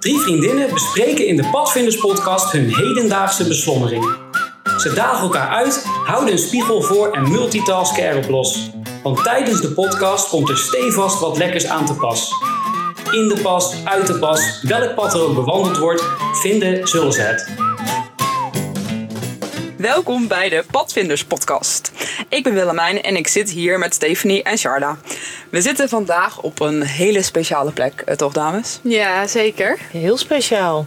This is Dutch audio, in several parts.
Drie vriendinnen bespreken in de Padvinders podcast hun hedendaagse beslommeringen. Ze dagen elkaar uit, houden een spiegel voor en multitasken erop los. Want tijdens de podcast komt er stevast wat lekkers aan te pas. In de pas, uit de pas, welk pad er ook bewandeld wordt, vinden zullen ze het. Welkom bij de Padvinders podcast. Ik ben Willemijn en ik zit hier met Stephanie en Sharda. We zitten vandaag op een hele speciale plek, eh, toch dames? Ja, zeker. Heel speciaal.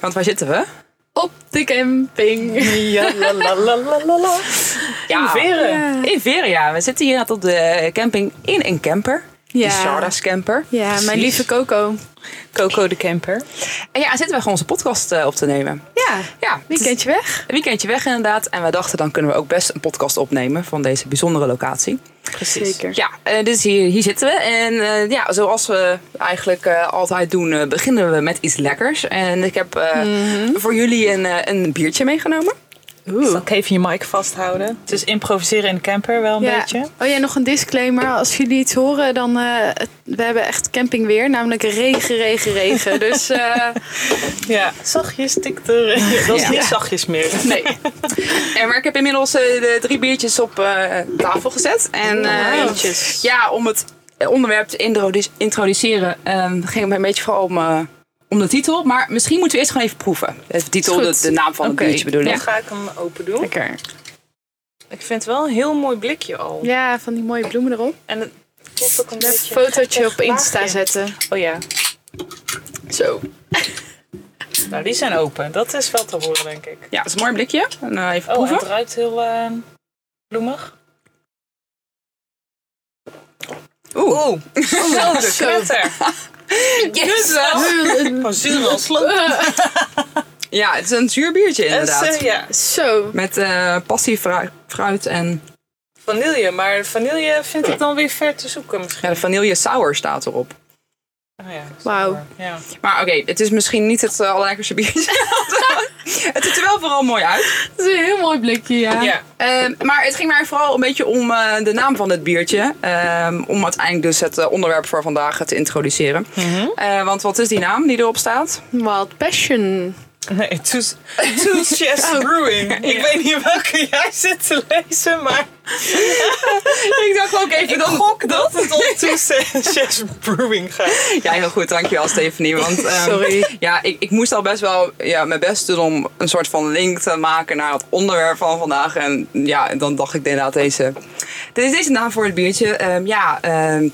Want waar zitten we? Op de camping. Ja, la la la la la la. Ja, Veren. In Veren, ja. We zitten hier op de camping in een camper. Ja. De Sharda's camper. Ja, mijn lieve Coco. Coco de camper. En ja, zitten we gewoon onze podcast eh, op te nemen. Ja, Ja, weekendje weg. een weekendje weg inderdaad. En we dachten, dan kunnen we ook best een podcast opnemen van deze bijzondere locatie. Precies. Zeker. Ja, eh, dus hier, hier zitten we. En eh, ja, zoals we eigenlijk altijd doen, beginnen we met iets lekkers. En ik heb eh, voor jullie een, een biertje meegenomen. Zal ik even je mic vasthouden? Het is improviseren in de camper wel een Ja. beetje. Oh ja, nog een disclaimer. Als jullie iets horen, dan... het- we hebben echt campingweer. Namelijk regen, regen, regen. Dus eh, Ja, zachtjes tikt er. Dat is Ja. niet zachtjes meer. Nee. en, maar ik heb inmiddels eh, de drie biertjes op tafel gezet. En Eentjes. ja, om het onderwerp te introdu- introduceren, ging het mij een beetje vooral om, om de titel. Maar misschien moeten we eerst gewoon even proeven. De titel, de, naam van Oké, het biertje bedoel ik. Dan ga ik hem open doen. lekker. Ik vind het wel een heel mooi blikje al. Ja, van die mooie bloemen erop. En het voelt ook een Een beetje... fotootje op Insta zetten. Oh ja. Zo. Nou, die zijn open. Dat is wel te horen, denk ik. Ja, het is een mooi blikje. En, eh, even Oh, en proeven. het ruikt heel eh, bloemig. Oeh. Oeh, zo de Zo. Yes. Van zuur als. Ja, het is een zuur biertje inderdaad. Eh, ja, Zo. Met eh passiefruit fruit en vanille. Maar vanille vind ik dan weer ver te zoeken misschien. ja, de vanille sour staat erop. Oh ja, Wauw. Ja. Maar oké, het is misschien niet het uh, allerlekkerste biertje. het ziet er wel vooral mooi uit. Dat is een heel mooi blikje, ja. Ehm, maar het ging mij vooral een beetje om eh, de naam van het biertje. Ehm, om uiteindelijk dus het eh, onderwerp voor vandaag te introduceren. Eh, want wat is die naam die erop staat? Wild Passion. Nee, Two, two Chefs Brewing. Ik weet niet welke jij zit te lezen, maar ik dacht ook even ik gok dat het om Two Chefs Brewing gaat. Ja, heel goed. Dankjewel Stephanie. Want, ehm, Sorry. Ja, ik, ik moest al best wel ja, mijn best doen om een soort van link te maken naar het onderwerp van vandaag. En ja, dan dacht ik inderdaad deze, dit is deze naam voor het biertje. Ehm, ja, ehm,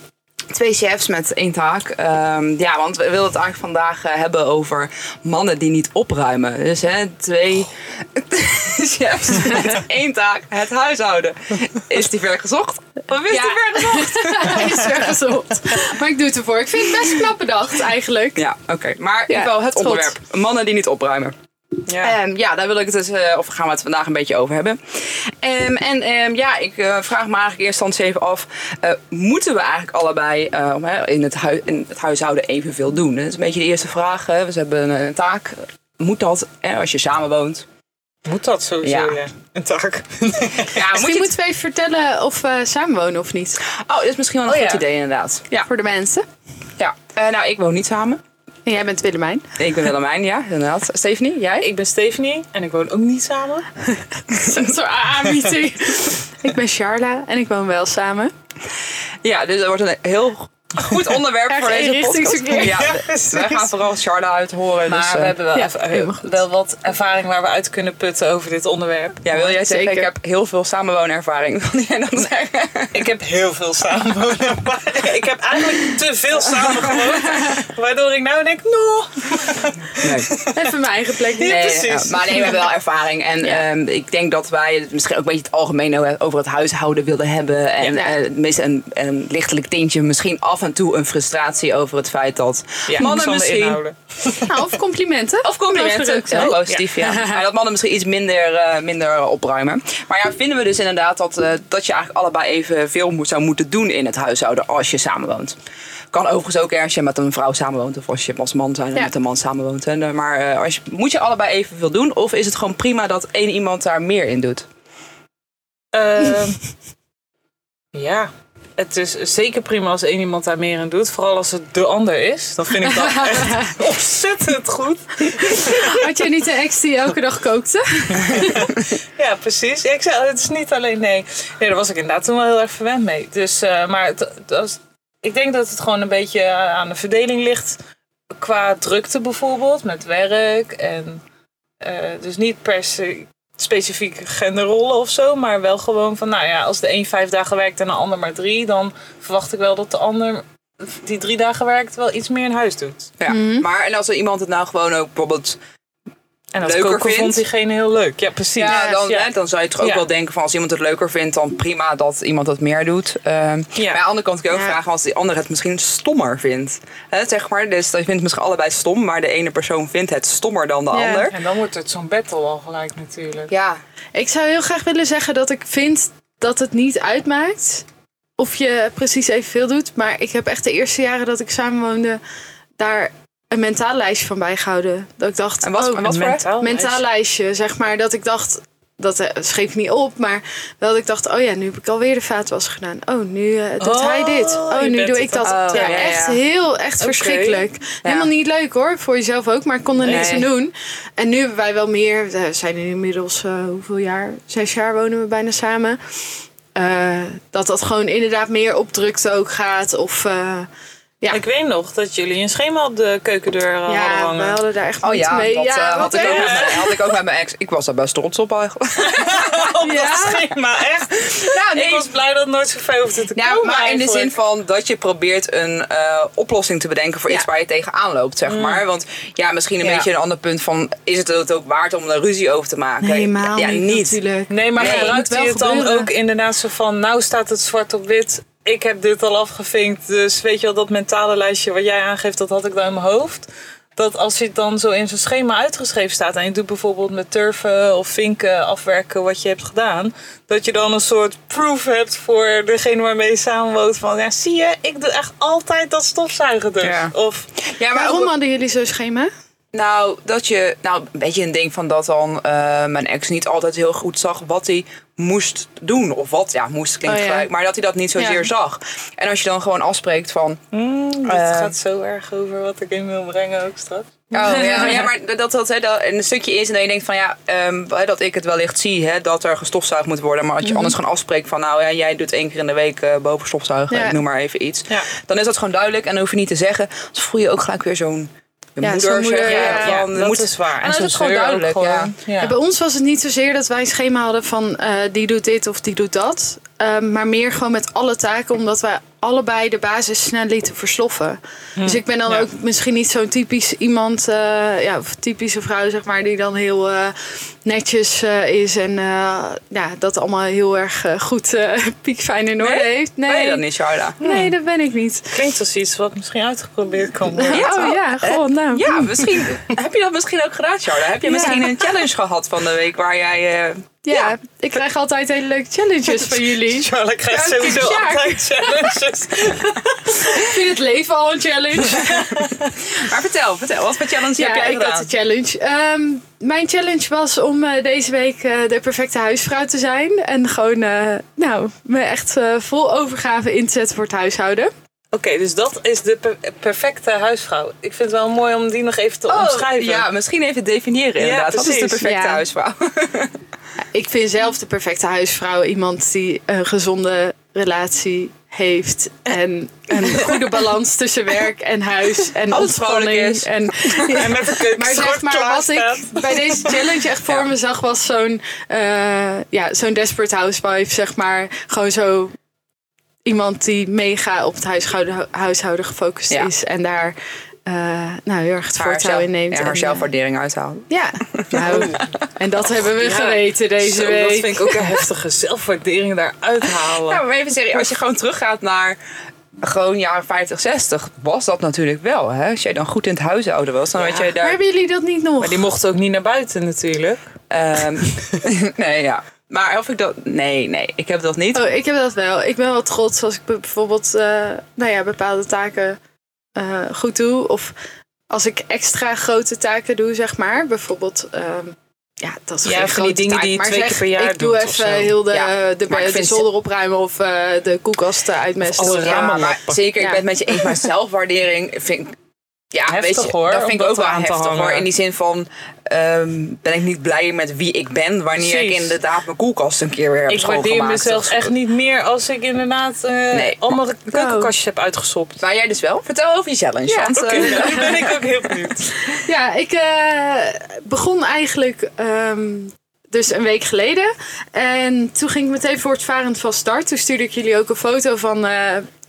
twee chefs met één taak. Ehm, ja, want we willen het eigenlijk vandaag eh, hebben over mannen die niet opruimen. Dus hè, twee chefs met één taak, het huishouden. Is die ver gezocht? Of is Ja. die ver gezocht? Hij is vergezocht. Maar ik doe het ervoor. Ik vind het best knap bedacht, eigenlijk. Ja, oké. Maar Ja, ik wel het onderwerp. Mannen die niet opruimen. Ja. Ehm, ja, daar wil ik het dus, eh, of gaan we het vandaag een beetje over hebben. Ehm, en ehm, ja, ik eh, vraag me eigenlijk eerst dan even af: eh, moeten we eigenlijk allebei eh, om, hè, in, het in het huishouden evenveel doen? Dat is een beetje de eerste vraag. Hè. We hebben een, een taak. Moet dat hè, als je samenwoont? Moet dat sowieso, Ja. ja. Een tak. Ja, moet Misschien je moeten we even vertellen of we samenwonen of niet. Oh, dat is misschien wel een Oh, goed ja. idee, inderdaad. Ja, Voor de mensen. ja. Eh, nou, ik woon niet samen. En jij bent Willemijn. Ik ben Willemijn, ja, inderdaad. Stephanie, jij? Ik ben Stephanie en ik woon ook niet samen. Ik ben Charla en ik woon wel samen. Ja, dus dat wordt een heel goed onderwerp voor deze podcast. Ja, wij gaan vooral Charla uit horen. Maar dus, we eh, hebben wel, ja, even- wel wat ervaring waar we uit kunnen putten over dit onderwerp. Ja, wil jij zeggen, Zeker. ik heb heel veel samenwoonervaring. Wil jij dan zeggen? Ik heb heel veel samenwonen. maar ik heb eigenlijk te veel samengewoond. Waardoor ik nou denk, no. Nee. Even mijn eigen plek. Ja, nee precies. ja, maar nee, we hebben wel ervaring. En ehm, ik denk dat wij het misschien ook een beetje het algemeen over het huishouden wilden hebben. En Ja. eh, tenminste een, een lichtelijk tintje, misschien af en toe een frustratie over het feit dat Ja, mannen misschien... Nou, of complimenten. Of complimenten, heel positief, ja. Maar dat mannen misschien iets minder, eh, minder opruimen. Maar ja, vinden we dus inderdaad dat, eh, dat je eigenlijk allebei evenveel moet, zou moeten doen in het huishouden als je samenwoont. Kan overigens ook als je met een vrouw samenwoont of als je als man zijn en Ja. met een man samenwoont. Hè. Maar eh, als je, moet je allebei evenveel doen of is het gewoon prima dat één iemand daar meer in doet? Ehm, ja, het is zeker prima als één iemand daar meer aan doet. Vooral als het de ander is. Dan vind ik dat echt ontzettend goed. Had jij niet een ex die elke dag kookte? Ja, precies. Ik zeg, het is niet alleen nee. Nee, daar was ik inderdaad toen wel heel erg verwend mee. Dus, eh, maar het, was- ik denk dat het gewoon een beetje eh, aan de verdeling ligt. Qua drukte bijvoorbeeld, met werk. En eh, dus niet per se specifieke genderrollen of zo. Maar wel gewoon van, nou ja, als de een vijf dagen werkt en de ander maar drie. Dan verwacht ik wel dat de ander die drie dagen werkt wel iets meer in huis doet. Ja. Maar en als er iemand het nou gewoon ook bijvoorbeeld En dat Leuker koken vond vindt. diegene heel leuk. Ja, precies. Ja, dan, Ja. Hè, dan zou je toch ook Ja. wel denken van als iemand het leuker vindt, dan prima dat iemand het meer doet. Ehm, Maar aan de andere kant kun je ook Ja. vragen als die ander het misschien stommer vindt. Hè, zeg maar, dus je vindt het misschien allebei stom, maar de ene persoon vindt het stommer dan de Ja. ander. En dan wordt het zo'n battle al gelijk natuurlijk. Ja, Ik zou heel graag willen zeggen dat ik vind dat het niet uitmaakt of je precies evenveel doet. Maar ik heb echt de eerste jaren dat ik samenwoonde daar een mentaal lijstje van bijgehouden. Dat ik dacht, En wat- oh, en wat voor- mentaal, mentaal lijstje, zeg maar. Dat ik dacht, dat eh, schreef niet op, maar wel dat ik dacht, oh ja, nu heb ik alweer de vaatwas gedaan. Oh, nu eh, doet Oh, hij dit. Oh, nu doe ik dat. Oh, ja, ja, ja, echt ja. heel, echt verschrikkelijk. Helemaal niet leuk hoor, voor jezelf ook, maar ik kon er niks Nee. aan doen. En nu hebben wij wel meer, we zijn nu inmiddels eh, hoeveel jaar? Zes jaar wonen we bijna samen. Dat dat gewoon inderdaad meer op drukte ook gaat. Of ja, Ik weet nog dat jullie een schema op de keukendeur eh, hadden ja, we hangen. hadden daar echt oh ja, mee. dat ja, eh, wat had, ik ook met mijn, had ik ook met mijn ex. Ik was daar best trots op eigenlijk. Op dat Ja? schema, echt. Nou, Ik was blij dat het nooit zo ver hoefde te Nou, komen maar in de zin van dat je probeert een eh, oplossing te bedenken voor Ja. iets waar je tegenaan loopt, zeg maar. Want ja, misschien een Ja. beetje een ander punt van, is het het ook waard om er ruzie over te maken? Nee, helemaal ja, niet, natuurlijk. Nee, maar Nee, gebruikt het dan gebeuren. ook inderdaad zo van... Nou staat het zwart op wit. Ik heb dit al afgevinkt. Dus weet je wel, dat mentale lijstje wat jij aangeeft... dat had ik dan in mijn hoofd. Dat als je het dan zo in zo'n schema uitgeschreven staat... en je doet bijvoorbeeld met turven of vinken afwerken wat je hebt gedaan... dat je dan een soort proof hebt voor degene waarmee je samenwoont... van ja, zie je, ik doe echt altijd dat stofzuigen dus. Ja. Of Ja, maar Waarom hadden jullie zo'n schema? Nou, dat je, nou, een beetje een ding van dat dan eh, mijn ex niet altijd heel goed zag wat hij moest doen. Of wat, ja, moest klinkt Oh, ja. gelijk, maar dat hij dat niet zozeer Ja. zag. En als je dan gewoon afspreekt van, hmm, dit Eh. gaat zo erg over wat ik in wil brengen ook straks. Oh ja, ja maar dat dat hè, dat een stukje is en dat je denkt van ja, ehm, dat ik het wellicht zie hè, dat er gestofzuigd moet worden. Maar als je anders gewoon afspreekt van nou ja, jij doet één keer in de week eh, boven stofzuigen, Ja. ik noem maar even iets. Ja. Dan is dat gewoon duidelijk en dan hoef je niet te zeggen. Dan voel je ook gelijk weer zo'n je Ja, moeder, zo'n moeder, zeggen ja, van, Ja, je dat moet, is waar. En zo is gewoon zeur ook duidelijk. Ja. gewoon. Ja. Ja, bij ons was het niet zozeer dat wij een schema hadden van eh, die doet dit of die doet dat. Ehm, maar meer gewoon met alle taken, omdat wij allebei de basis snel lieten versloffen. Dus ik ben dan Ja. ook misschien niet zo'n typisch iemand, eh, ja, of typische vrouw zeg maar, die dan heel eh, netjes eh, is en eh, ja, dat allemaal heel erg goed eh piekfijn in orde Nee? heeft. Ben je dat niet, Charla? Nee, dat ben ik niet. Klinkt als iets wat misschien uitgeprobeerd kan worden. Ja, oh ja, gewoon nou. Ja, misschien heb je dat misschien ook gedaan, Charla. Heb je Ja. misschien een challenge gehad van de week waar jij... Ja, ik krijg altijd hele leuke challenges van jullie. Charlotte krijgt Ja, sowieso ja. altijd challenges. Ik vind het leven al een challenge. Maar vertel, vertel, wat voor challenge heb Ja, ik had een challenge. Ehm, mijn challenge was om eh, deze week eh, de perfecte huisvrouw te zijn. En gewoon, eh, nou, me echt vol overgave in te zetten voor het huishouden. Oké, dus dat is de per- perfecte huisvrouw. Ik vind het wel mooi om die nog even te omschrijven. Oh, ja, misschien even definiëren Ja, inderdaad. Wat is de perfecte Ja. huisvrouw? Ik vind zelf de perfecte huisvrouw iemand die een gezonde relatie heeft. En een goede balans tussen werk en huis en Alles ontspanning. is. En, En met keuken Maar zeg maar, wat ik bij deze challenge echt voor Ja. me zag, was zo'n eh, ja, zo'n desperate housewife, zeg maar. Gewoon zo iemand die mega op het huishouden, huishouden gefocust Ja. is. En daar eh, nou, heel erg het voortouw in neemt. ja, En, haar eh, zelfwaardering uithalen. ja, nou, en dat hebben we Ja. geweten deze Zo, week. Dat vind ik ook een heftige zelfwaardering daaruit halen. Ja, maar even serieus, als je gewoon teruggaat naar gewoon jaren 50, 60, was dat natuurlijk wel. Hè? Als jij dan goed in het huishouden was, dan Ja. weet je Maar daar... hebben jullie dat niet nog? Maar die mochten ook niet naar buiten natuurlijk. Ehm, nee, ja. Maar of ik dat... Nee, nee, ik heb dat niet. Oh, ik heb dat wel. Ik ben wel trots als ik bijvoorbeeld eh, nou ja, bepaalde taken eh, goed doe. Of als ik extra grote taken doe, zeg maar. Bijvoorbeeld, ehm, ja, dat is Ja, geen die dingen taak. die je twee zeg, keer per jaar Ik doe doet even heel de, Ja, de, de, zolder opruimen of eh, de koelkast uitmesten. Alle Ja, ramen Ja, maar zeker, ik ben het met je eens. Maar zelfwaardering vind ik... Ja, Heftig, weet je, hoor, dat vind ik ook wel aan te heftig hangen. hoor. In die zin van, ehm, ben ik niet blij met wie ik ben... wanneer ik Precies. inderdaad mijn koelkast een keer weer heb Ik waardeer schoongemaakt. mezelf echt niet meer als ik inderdaad eh Nee. allemaal keukenkastjes heb uitgesopt. Maar jij dus wel? Vertel over je challenge. want, Oké, eh, nou, nu ben ik ook heel benieuwd. Ja, ik eh, begon eigenlijk ehm, dus een week geleden. En toen ging ik meteen voortvarend van start. Toen stuurde ik jullie ook een foto van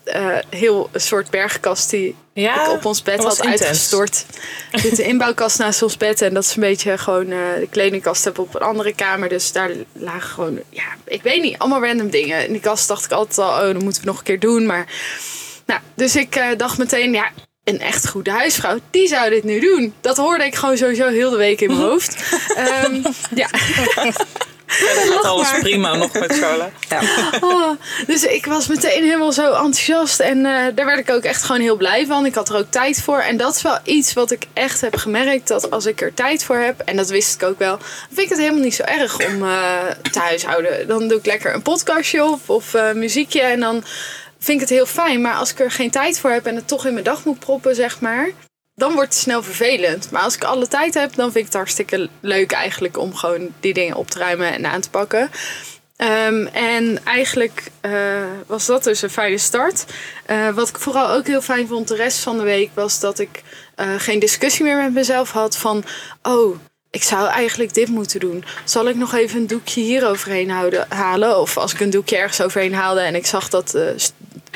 eh, heel een soort bergkast die Ja, ik op ons bed had intens. uitgestort. Er zit een inbouwkast naast ons bed. En dat is een beetje gewoon eh, de kledingkast heb op een andere kamer. Dus daar lagen gewoon, ja, ik weet niet, allemaal random dingen. In die kast dacht ik altijd al, oh, dat moeten we nog een keer doen. Maar, nou, dus ik eh, dacht meteen, ja, een echt goede huisvrouw, die zou dit nu doen. Dat hoorde ik gewoon sowieso heel de week in mijn hoofd. Ehm, ja. Verder gaat alles maar. prima nog met Charla. Oh, dus ik was meteen helemaal zo enthousiast. En eh, daar werd ik ook echt gewoon heel blij van. Ik had er ook tijd voor. En dat is wel iets wat ik echt heb gemerkt. Dat als ik er tijd voor heb, en dat wist ik ook wel, dan vind ik het helemaal niet zo erg om eh te huishouden. Dan doe ik lekker een podcastje op of eh, muziekje. En dan vind ik het heel fijn. Maar als ik er geen tijd voor heb en het toch in mijn dag moet proppen, zeg maar. Dan wordt het snel vervelend. Maar als ik alle tijd heb, dan vind ik het hartstikke leuk eigenlijk om gewoon die dingen op te ruimen en aan te pakken. Ehm, en eigenlijk eh, was dat dus een fijne start. Eh, wat ik vooral ook heel fijn vond de rest van de week was dat ik eh, geen discussie meer met mezelf had van oh. Ik zou eigenlijk dit moeten doen. Zal ik nog even een doekje hier overheen houden, halen? Of als ik een doekje ergens overheen haalde en ik zag dat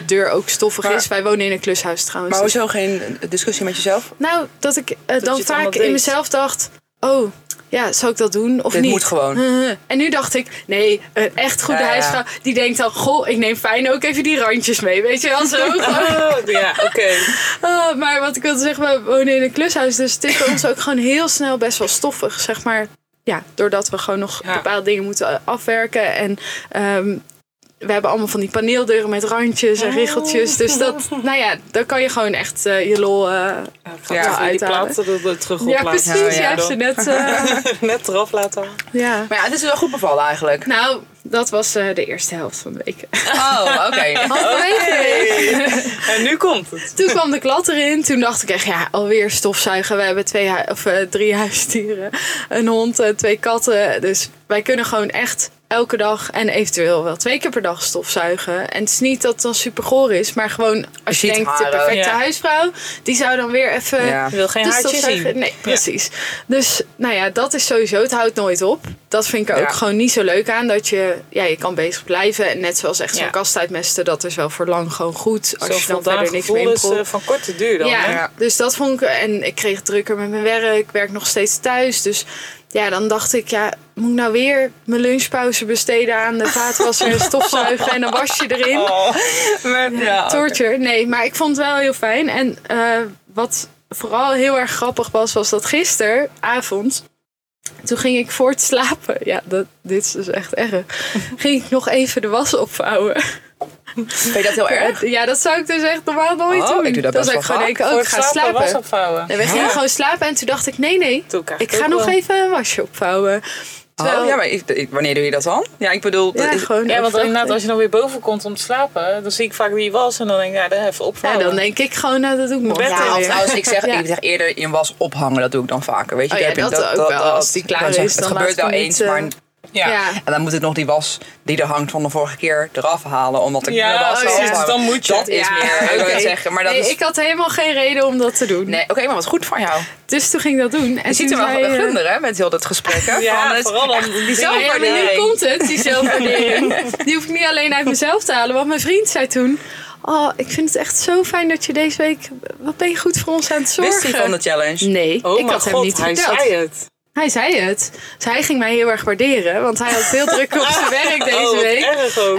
deur ook stoffig Maar- is. Wij wonen in een klushuis trouwens. Maar dus- hoezo geen discussie met jezelf? nou, dat ik eh, dan vaak in mezelf dacht: oh, ja, zou ik dat doen of Dit niet? moet gewoon. En nu dacht ik: nee, een echt goede Ja, huisvrouw die denkt dan: goh, ik neem fijn ook even die randjes mee, weet je wel zo. Oh, ja, oké. Oh, maar wat ik wilde zeggen, we wonen in een klushuis, dus het is bij ons ook gewoon heel snel best wel stoffig, zeg maar. Ja, doordat we gewoon nog Ja. bepaalde dingen moeten afwerken en. ehm, we hebben allemaal van die paneeldeuren met randjes en riggeltjes. Dus dat, nou ja, dan kan je gewoon echt eh, je lol eh, Ja, die platen er- er terug op Ja, laten. precies. Ja, ze net. eh, Net eraf laten ja. Maar ja, het is wel goed bevallen eigenlijk. Nou, dat was eh, de eerste helft van de week. Oh, oké. En nu komt het. Toen kwam de klad erin. Toen dacht ik echt, ja, alweer stofzuigen. We hebben twee hu- of, drie huisdieren. Een hond, eh, twee katten. Dus wij kunnen gewoon echt elke dag en eventueel wel twee keer per dag stofzuigen. En het is niet dat het dan super goor is. Maar gewoon als je denkt, de haren. perfecte Ja. huisvrouw. Die zou dan weer even... Ja. Wil geen de haartje stofzuiger- zien. Nee, precies. Dus nou ja, dat is sowieso, het houdt nooit op. Dat vind ik er ook gewoon niet zo leuk aan. Dat je, ja, je kan bezig blijven. En net zoals echt zo'n Ja. kast uitmesten, dat is wel voor lang gewoon goed. Als Zo'n je dan verder niks meer is eh, van korte duur dan. Ja, dus dat vond ik. En ik kreeg het drukker met mijn werk. Ik werk nog steeds thuis. Dus ja, dan dacht ik, ja, moet ik nou weer mijn lunchpauze besteden aan de vaatwasser en stofzuigen en dan was je erin. Oh. Ja, oké. Torture. Nee, maar ik vond het wel heel fijn. En eh, wat vooral heel erg grappig was, was dat gisteravond. Toen ging ik voor het slapen. Ja, dat, dit is dus echt erg. Ging ik nog even de was opvouwen. Vind je dat heel erg? Ja, dat zou ik dus echt normaal nooit Oh, doen. ik doe dat Dan best zou ik wel gewoon oh, ik ga slapen was slapen. opvouwen. En we gingen Ja. gewoon slapen en toen dacht ik, nee, nee. Ik ga nog wel. even een wasje opvouwen. Terwijl, Oh, ja, maar ik- ik- wanneer doe je dat dan? Ja, ik bedoel... ja, dat is- gewoon Ja, want inderdaad, als je dan weer boven komt om te slapen, dan zie ik vaak wie je was en dan denk ik, ja, dan even Ja, opvouwen. dan denk ik gewoon, nou, dat doe ik bed Ja, trouwens, ik zeg, Ja. ik zeg eerder in was ophangen, dat doe ik dan vaker. Weet je, Oh ja, heb je- dat ook wel. Als die klaar is, Het gebeurt wel eens, maar... Ja. Ja. En dan moet ik nog die was die er hangt van de vorige keer eraf halen, omdat ik Ja, de was oh, wil ja, ophangen. dan moet je. Dat is meer, ik zeggen. Maar dat Nee, is... ik had helemaal geen reden om dat te doen. Nee, oké, maar wat goed van jou. Dus toen ging ik dat doen. En Je ziet er wel eh, glunderen hè, met heel dat gesprek. Hè, Ja, van het- vooral dan die Ja, maar nu zelfwaardering. komt het, die zelfwaardering. Die hoef ik niet alleen uit mezelf te halen. Want mijn vriend zei toen... Oh, ik vind het echt zo fijn dat je deze week... Wat ben je goed voor ons aan het zorgen? Wist hij van de challenge? Nee, Oh ik had hem god, niet hij verteld. zei het. Hij zei het. Dus hij ging mij heel erg waarderen. Want hij had veel druk op zijn werk deze oh, wat week.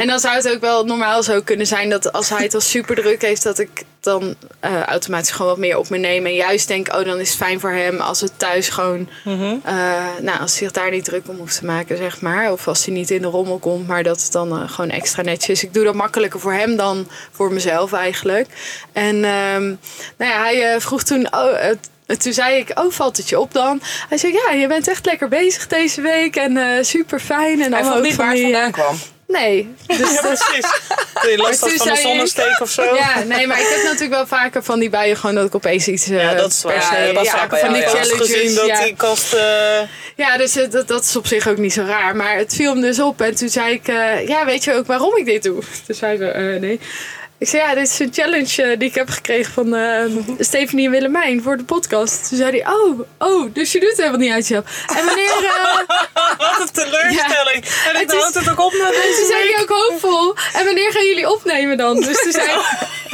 En dan zou het ook wel normaal zo kunnen zijn dat als hij het al super druk heeft, dat ik dan eh, automatisch gewoon wat meer op me neem. En juist denk, oh, dan is het fijn voor hem als het thuis gewoon, Mhm. eh, nou, als hij zich daar niet druk om hoeft te maken, zeg maar. Of als hij niet in de rommel komt, maar dat het dan eh, gewoon extra netjes is. Ik doe dat makkelijker voor hem dan voor mezelf eigenlijk. En ehm, nou ja, hij vroeg toen, oh, En toen zei ik, oh, valt het je op dan? Hij zei, ja, je bent echt lekker bezig deze week en eh, super fijn. En Hij vond ook niet waar het vandaan kwam. Nee, dus Ja, precies. Je last had van een ik- zonnesteek of zo. ja, nee, maar ik heb natuurlijk wel vaker van die buien gewoon dat ik opeens iets eh Ja, dat is waar. Ja, dat ja, van die ja. Gezien dat die kast... eh, Ja, dus dat, dat is op zich ook niet zo raar. Maar het viel hem dus op. En toen zei ik, ja, weet je ook waarom ik dit doe? Toen zei ze, nee. Ik zei, ja, dit is een challenge eh, die ik heb gekregen van eh Stephanie en Willemijn voor de podcast. Toen zei hij, oh, oh, dus je doet het helemaal niet uit jezelf. En wanneer... eh, Wat een teleurstelling. En ik houdt het ook op na En toen deze zei hij ook hoopvol. En wanneer gaan jullie opnemen dan? Dus toen zei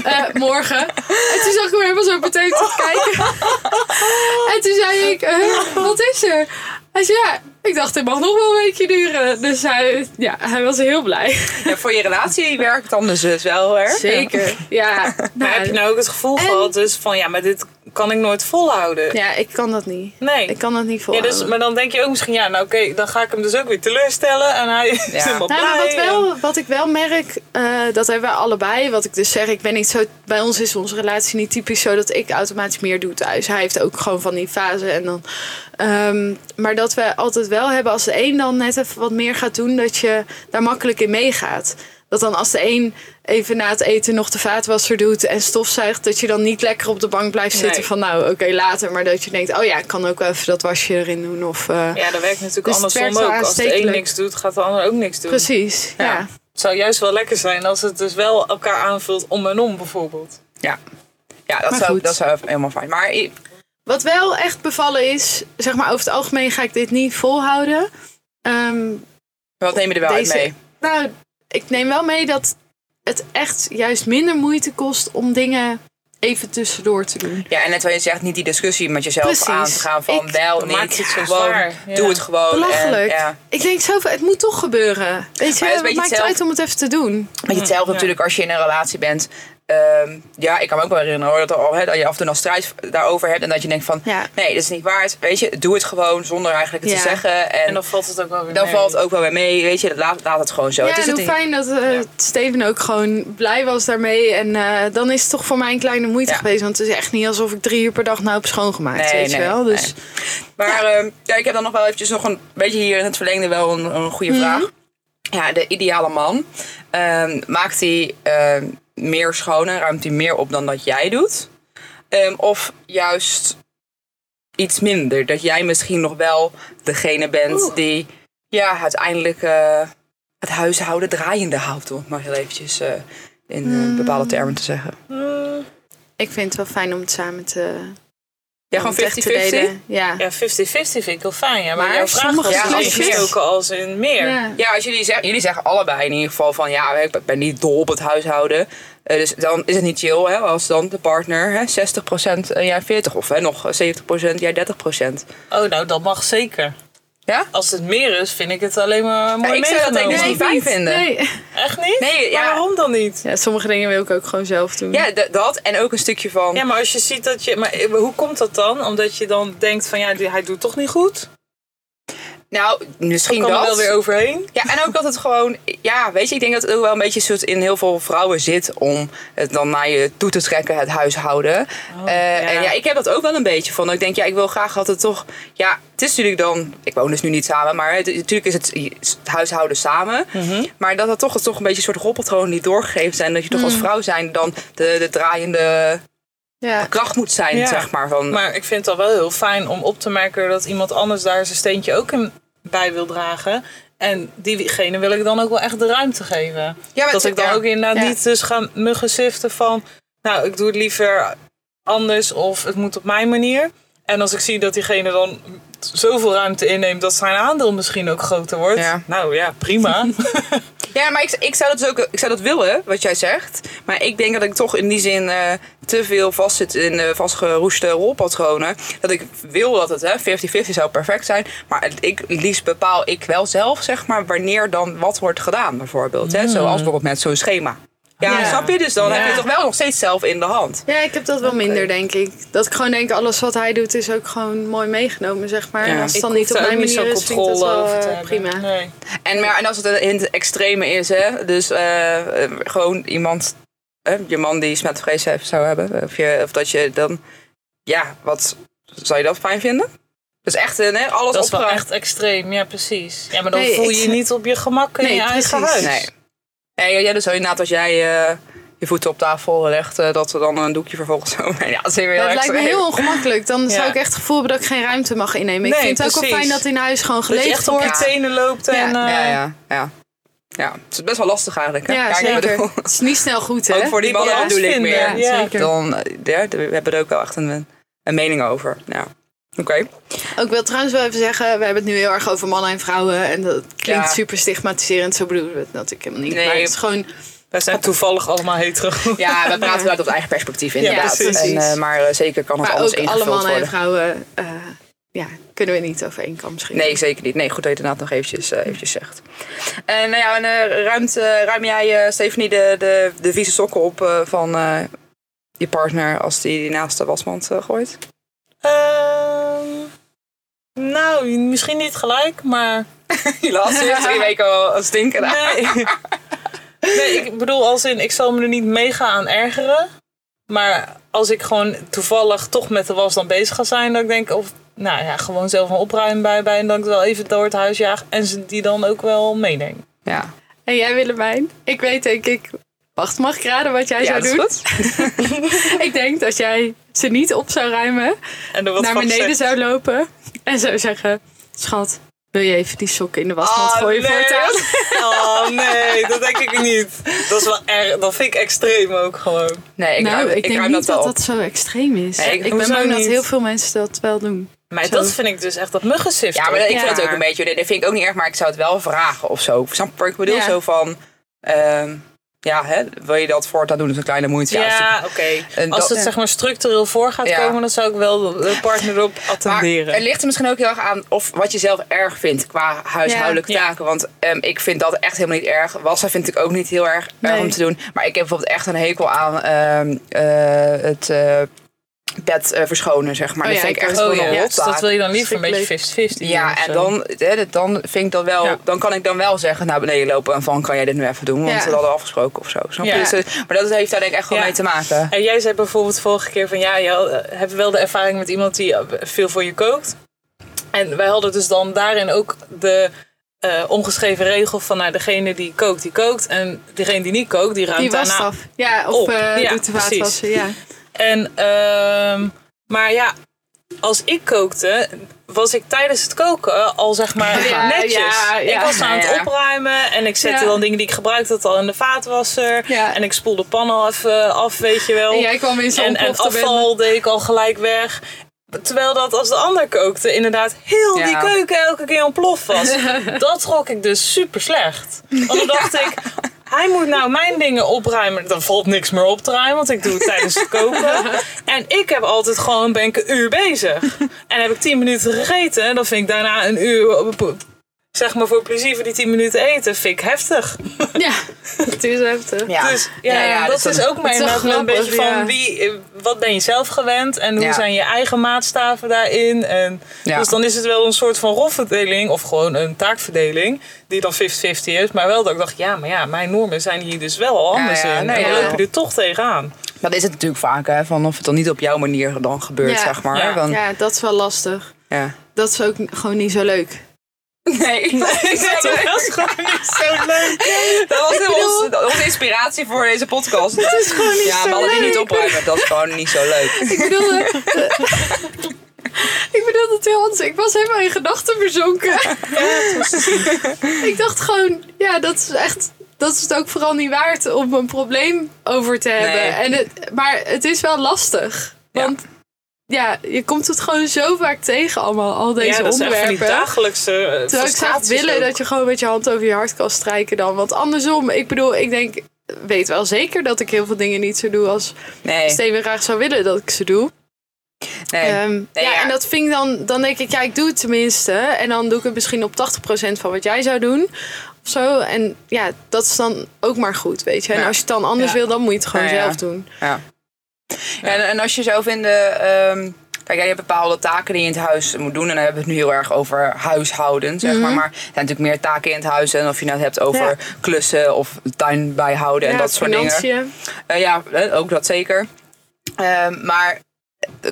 eh, morgen. En toen zag ik hem helemaal zo meteen te kijken. En toen zei ik, wat is er? Hij zei, ja, ik dacht het mag nog wel een weekje duren. Dus hij, ja, hij was heel blij. Ja, voor je relatie werkt dan dus het wel, hè? Zeker. Ja, Maar nou, heb je nou ook het gevoel En- gehad dus van... Ja, maar dit kan ik nooit volhouden. ja, ik kan dat niet. Nee. Ik kan dat niet Ja, volhouden. dus, maar dan denk je ook misschien, ja, nou oké, dan ga ik hem dus ook weer teleurstellen. En hij is Ja. helemaal Nou, blij. wat, wel, wat ik wel merk, eh, dat hebben we allebei. Wat ik dus zeg, ik ben niet zo. Bij ons is onze relatie niet typisch zo dat ik automatisch meer doe thuis. Hij heeft ook gewoon van die fase. En dan, ehm, maar dat we altijd wel hebben als de een dan net even wat meer gaat doen, dat je daar makkelijk in meegaat. Dat dan als de een even na het eten nog de vaatwasser doet en stofzuigt, dat je dan niet lekker op de bank blijft zitten Nee. van nou oké later. Maar dat je denkt, oh ja, ik kan ook wel even dat wasje erin doen. Of, eh, Ja, dat werkt natuurlijk Dus andersom ook. Als de een niks doet, gaat de ander ook niks doen. Precies, Ja. ja. Het zou juist wel lekker zijn als het dus wel elkaar aanvult om en om bijvoorbeeld. Ja, ja dat, Maar zou, goed. dat zou helemaal fijn. Maar Wat wel echt bevallen is, zeg maar over het algemeen ga ik dit niet volhouden. Ehm, wat neem je er wel Deze- uit mee? nou, ik neem wel mee dat het echt juist minder moeite kost om dingen even tussendoor te doen. Ja, en net wat je zegt, niet die discussie met jezelf Precies. aan te gaan van Ik- wel, niet, je het gewoon, zwaar. Ja. doe het gewoon. Belachelijk. En, ja. Ik denk zoveel, het moet toch gebeuren. Weet je, Maar het maakt het hetzelfde- uit om het even te doen? Beetje hetzelfde Ja. natuurlijk als je in een relatie bent. Ehm, ja, ik kan me ook wel herinneren hoor, dat, al, hè, dat je af en toe nog strijd daarover hebt. En dat je denkt van, Ja. nee, dat is niet waard. Weet je, doe het gewoon zonder eigenlijk het Ja. te zeggen. En, En dan valt het ook wel weer dan mee. valt het ook wel weer mee. Weet je, laat, laat het gewoon zo. Ja, het is en het hoe fijn dat eh, Steven ook gewoon blij was daarmee. En eh, dan is het toch voor mij een kleine moeite Ja. geweest. Want het is echt niet alsof ik drie uur per dag nou heb schoongemaakt. Nee, weet je wel. Dus nee. Maar ehm, ja, ik heb dan nog wel eventjes nog een beetje hier in het verlengde wel een, een goede Mhm. vraag. Ja, de ideale man. ehm, maakt hij ehm, meer schoon en ruimt hij meer op dan dat jij doet? Ehm, of juist iets minder? Dat jij misschien nog wel degene bent Oeh. die ja, uiteindelijk eh, het huishouden draaiende houdt. Om het maar heel eventjes eh, in Hmm. eh, bepaalde termen te zeggen. Hmm, ik vind het wel fijn om het samen te... Ja, gewoon het echt 50-50? te delen. Ja. Ja, 50-50 vind ik heel fijn. Ja, maar, Maar jouw vraag sommige was Ja, als je- ingestoken als in meer. Ja. Ja, als jullie zeggen, jullie zeggen allebei in ieder geval van ja, ik ben niet dol op het huishouden. Eh, dus dan is het niet chill hè, als dan de partner hè, 60% en jij 40% of hè, nog 70% jij 30%. Oh, nou, dat mag zeker. Ja? Als het meer is, vind ik het alleen maar mooi ik zou dat denk ik dus niet fijn vinden. Nee. Echt niet? Nee, ja. Maar waarom dan niet? Ja, sommige dingen wil ik ook gewoon zelf doen. Ja, dat en ook een stukje van. Ja, maar als je ziet dat je... Maar eh, hoe komt dat dan? Omdat je dan denkt van ja, hij doet toch niet goed? Nou, misschien kan er dat. wel weer overheen. Ja, en ook dat het gewoon, ja, weet je, ik denk dat het ook wel een beetje soort in heel veel vrouwen zit om het dan naar je toe te trekken, het huishouden. Oh, Eh, ja. En ja, ik heb dat ook wel een beetje van. dat Ik denk, ja, ik wil graag altijd toch, ja, het is natuurlijk dan, ik woon dus nu niet samen, maar het, natuurlijk is het, het huishouden samen. Mhm. Maar dat het toch, het toch een beetje een soort hobbeltroon die doorgegeven zijn. Dat je toch Mm. als vrouw zijn dan de, de draaiende Ja. kracht moet zijn, Ja. zeg maar. Van, Maar ik vind het al wel heel fijn om op te merken dat iemand anders daar zijn steentje ook in bij wil dragen. En diegene wil ik dan ook wel echt de ruimte geven. ja, dat ik dan ja. ook inderdaad Ja. niet dus ga muggen siften van... Nou, ik doe het liever anders of het moet op mijn manier. En als ik zie dat diegene dan zoveel ruimte inneemt dat zijn aandeel misschien ook groter wordt. Ja. Nou ja, prima. Ja, maar ik, ik, zou dat dus ook, ik zou dat willen, wat jij zegt. Maar ik denk dat ik toch in die zin eh, te veel vastzit in eh, vastgeroeste rolpatronen. Dat ik wil dat het hè, 50-50 zou perfect zijn. Maar ik, liefst bepaal ik wel zelf, zeg maar, wanneer dan wat wordt gedaan, bijvoorbeeld. Hè? Zoals bijvoorbeeld met zo'n schema. Ja, Ja. snap je? Dus dan Ja. heb je het toch wel nog steeds zelf in de hand. Ja, ik heb dat wel minder, denk ik. Dat ik gewoon denk, alles wat hij doet is ook gewoon mooi meegenomen, zeg maar. Ja. En als het ik dan niet op mijn manier zo'n is, vind ik dat controle wel over te eh, prima. Nee. En, maar, en als het in het extreme is, hè? Dus eh, eh, gewoon iemand, je man die smetvrees heeft, zou hebben. Of, je, of dat je dan, ja, wat Zou je dat fijn vinden? Dus echt nee, alles Dat is wel opgeruimd. echt extreem, ja precies. Ja, maar dan Nee, voel je je niet op je gemak in Nee, je eigen precies. huis. Nee. Nee, ja, dus inderdaad als jij eh, je voeten op tafel legt, eh, dat er dan een doekje vervolgens zo... Ja, dat is weer heel Dat lijkt me heel ongemakkelijk. Dan zou Ja. ik echt het gevoel hebben dat ik geen ruimte mag innemen. Ik Nee, vind het ook wel fijn dat in huis gewoon Dat je geleefd echt op je wordt. tenen loopt en... Ja. eh, Ja, ja, ja. Ja, het is best wel lastig eigenlijk. Hè? Ja, zeker. Het is niet snel goed, hè? ook voor die balans bedoel ik meer. Ja, ja. zeker. Dan, ja, we hebben er ook wel echt een, een mening over. Ja. Oké. Ook wil trouwens wel even zeggen, we hebben het nu heel erg over mannen en vrouwen. En dat klinkt Ja. super stigmatiserend. Zo bedoelen we het natuurlijk helemaal niet. Nee. Maar het is gewoon, Wij zijn toevallig allemaal hetero. Ja, we praten uit op eigen perspectief inderdaad. precies. en, eh, maar eh, zeker kan het maar alles ook alle ingevuld mannen en worden. vrouwen eh, ja, kunnen we niet over één kam. Nee, zeker niet. Nee, goed dat je het inderdaad nog eventjes, eh, eventjes zegt. En nou ja, en, eh, ruimt, eh, ruim jij, eh, Stephanie, de, de, de vieze sokken op eh, van eh, je partner als die die naast de wasmand eh, gooit? Ehm, nou, misschien niet gelijk, maar... Je laatste heeft drie weken al stinken. Nee. nee, ik bedoel als in, ik zal me er niet mega aan ergeren. Maar als ik gewoon toevallig toch met de was dan bezig ga zijn, dat ik denk, of nou ja, gewoon zelf een opruimen bij, bij en dat ik wel even door het huis jaag en ze die dan ook wel meeneem. Ja, En jij Willemijn? Ik weet denk ik... Wacht, mag ik raden wat jij ja zou dat is doen? goed. ik denk dat jij ze niet op zou ruimen, En er wat naar beneden zegt. zou lopen en zou zeggen... Schat, wil je even die sokken in de wasmand Oh, gooien nee. voortaan? Oh nee, dat denk ik niet. Dat is wel erg, dat vind ik extreem ook gewoon. Nee, ik nou, ruim, ik, ik denk ruim niet dat dat zo extreem is. Nee, ik- ik ben bang dat heel veel mensen dat wel doen. Maar Zo. dat vind ik dus echt dat muggensift. Ja, maar ik vind het ook een beetje, dat vind ik ook niet erg, maar ik zou het wel vragen of zo. Snap ik bedoel? Ja. Zo van, ehm, ja, hè, wil je dat voortaan doen? Dat is een kleine moeite. Ja, Ja, oké. Als het zeg maar structureel voor gaat Ja. komen, dan zou ik wel de partner Maar attenderen. het ligt er misschien ook heel erg aan of wat je zelf erg vindt qua huishoudelijke taken. Want ehm, ik vind dat echt helemaal niet erg. Wassen vind ik ook niet heel erg, erg om te doen. Maar ik heb bijvoorbeeld echt een hekel aan ehm, eh, het eh, bed eh, verschonen, zeg maar. Oh dat ja, vind ik echt gewoon Oh een ja, rottaak. dat wil je dan liever een beetje Verschrikkelijk. 50-50 Ja, en dan, hè, dan vind ik dat wel, Ja. dan kan ik dan wel zeggen naar beneden lopen en van kan jij dit nu even doen, want Ja. we hadden afgesproken of zo. Snap je? Ja. Dus, eh, maar dat heeft daar denk ik echt wel Ja. mee te maken. En jij zei bijvoorbeeld vorige keer van ja, je eh, hebt wel de ervaring met iemand die veel voor je kookt. En wij hadden dus dan daarin ook de eh, ongeschreven regel van nou, degene die kookt, die kookt. En degene die niet kookt, die ruimt Die was daarna af. Ja, of op. eh Ja, doet de vaatwassen. Ja. En, ehm, maar ja, als ik kookte, was ik tijdens het koken al zeg maar Ja, netjes. ja, ja. Ik was aan het opruimen en ik zette dan dingen die ik gebruikte had al in de vaatwasser. Ja. En ik spoelde de pan al even af, weet je wel. En jij kwam in zo'n en, en ontplofte afval deed ik al gelijk weg. Terwijl dat als de ander kookte, inderdaad heel die keuken elke keer ontploft was. dat trok ik dus super slecht. Want dan dacht ik, hij moet nou mijn dingen opruimen. Dan valt niks meer op te ruimen, want ik doe het tijdens het koken. En ik heb altijd gewoon, ben ik een uur bezig. En heb ik tien minuten gegeten, en dan vind ik daarna een uur... Zeg maar voor plezier voor die 10 minuten eten, vind ik heftig. Ja, het is heftig. Ja. Dus ja, Ja, ja, dat dus is ook mijn een beetje van wie, eh, wat ben je zelf gewend en hoe Ja. zijn je eigen maatstaven daarin. En Ja. Dus dan is het wel een soort van rolverdeling of gewoon een taakverdeling die dan 50-50 is. Maar wel dat ik dacht, ja, maar ja, mijn normen zijn hier dus wel al anders ja, in. nee, en dan ja. loop je er toch tegenaan. Dat is het natuurlijk vaak, hè, van of het dan niet op jouw manier dan gebeurt, Ja. zeg maar. Ja. Ja, dat is wel lastig. ja. Dat is ook gewoon niet zo leuk. Nee, dat is gewoon niet zo leuk. Dat was onze inspiratie voor deze podcast. Het is gewoon niet ja, zo leuk. niet opruimen, dat is gewoon niet zo leuk. Ik bedoelde... ik bedoelde het heel anders. Ik was helemaal in gedachten verzonken. ik dacht gewoon, ja, dat is echt... Dat is het ook vooral niet waard om een probleem over te hebben. Nee. En het, maar het is wel lastig. Ja. Want ja, je komt het gewoon zo vaak tegen allemaal, al deze Ja, dat is echt van die onderwerpen. dagelijkse eh, Terwijl ik zou willen ook. dat je gewoon met je hand over je hart kan strijken dan. Want andersom, ik bedoel, ik denk, weet wel zeker dat ik heel veel dingen niet zo doe als Nee, Steven graag zou willen dat ik ze doe. nee. Ehm, Nee, ja, ja. en dat vind ik dan, dan denk ik, ja, ik doe het tenminste. En dan doe ik het misschien op 80% van wat jij zou doen. Of zo. En ja, dat is dan ook maar goed, weet je. En Ja. als je het dan anders Ja. wil, dan moet je het gewoon Ja, ja. zelf doen. Ja. En, en als je zou vinden, ehm, kijk, jij hebt bepaalde taken die je in het huis moet doen. En dan hebben we het nu heel erg over huishouden, zeg maar. Maar er zijn natuurlijk meer taken in het huis. En of je nou het hebt over Mhm. Ja. klussen of tuin bijhouden en Ja, dat soort dingen. Eh, ja, eh, ook dat zeker. Ehm, maar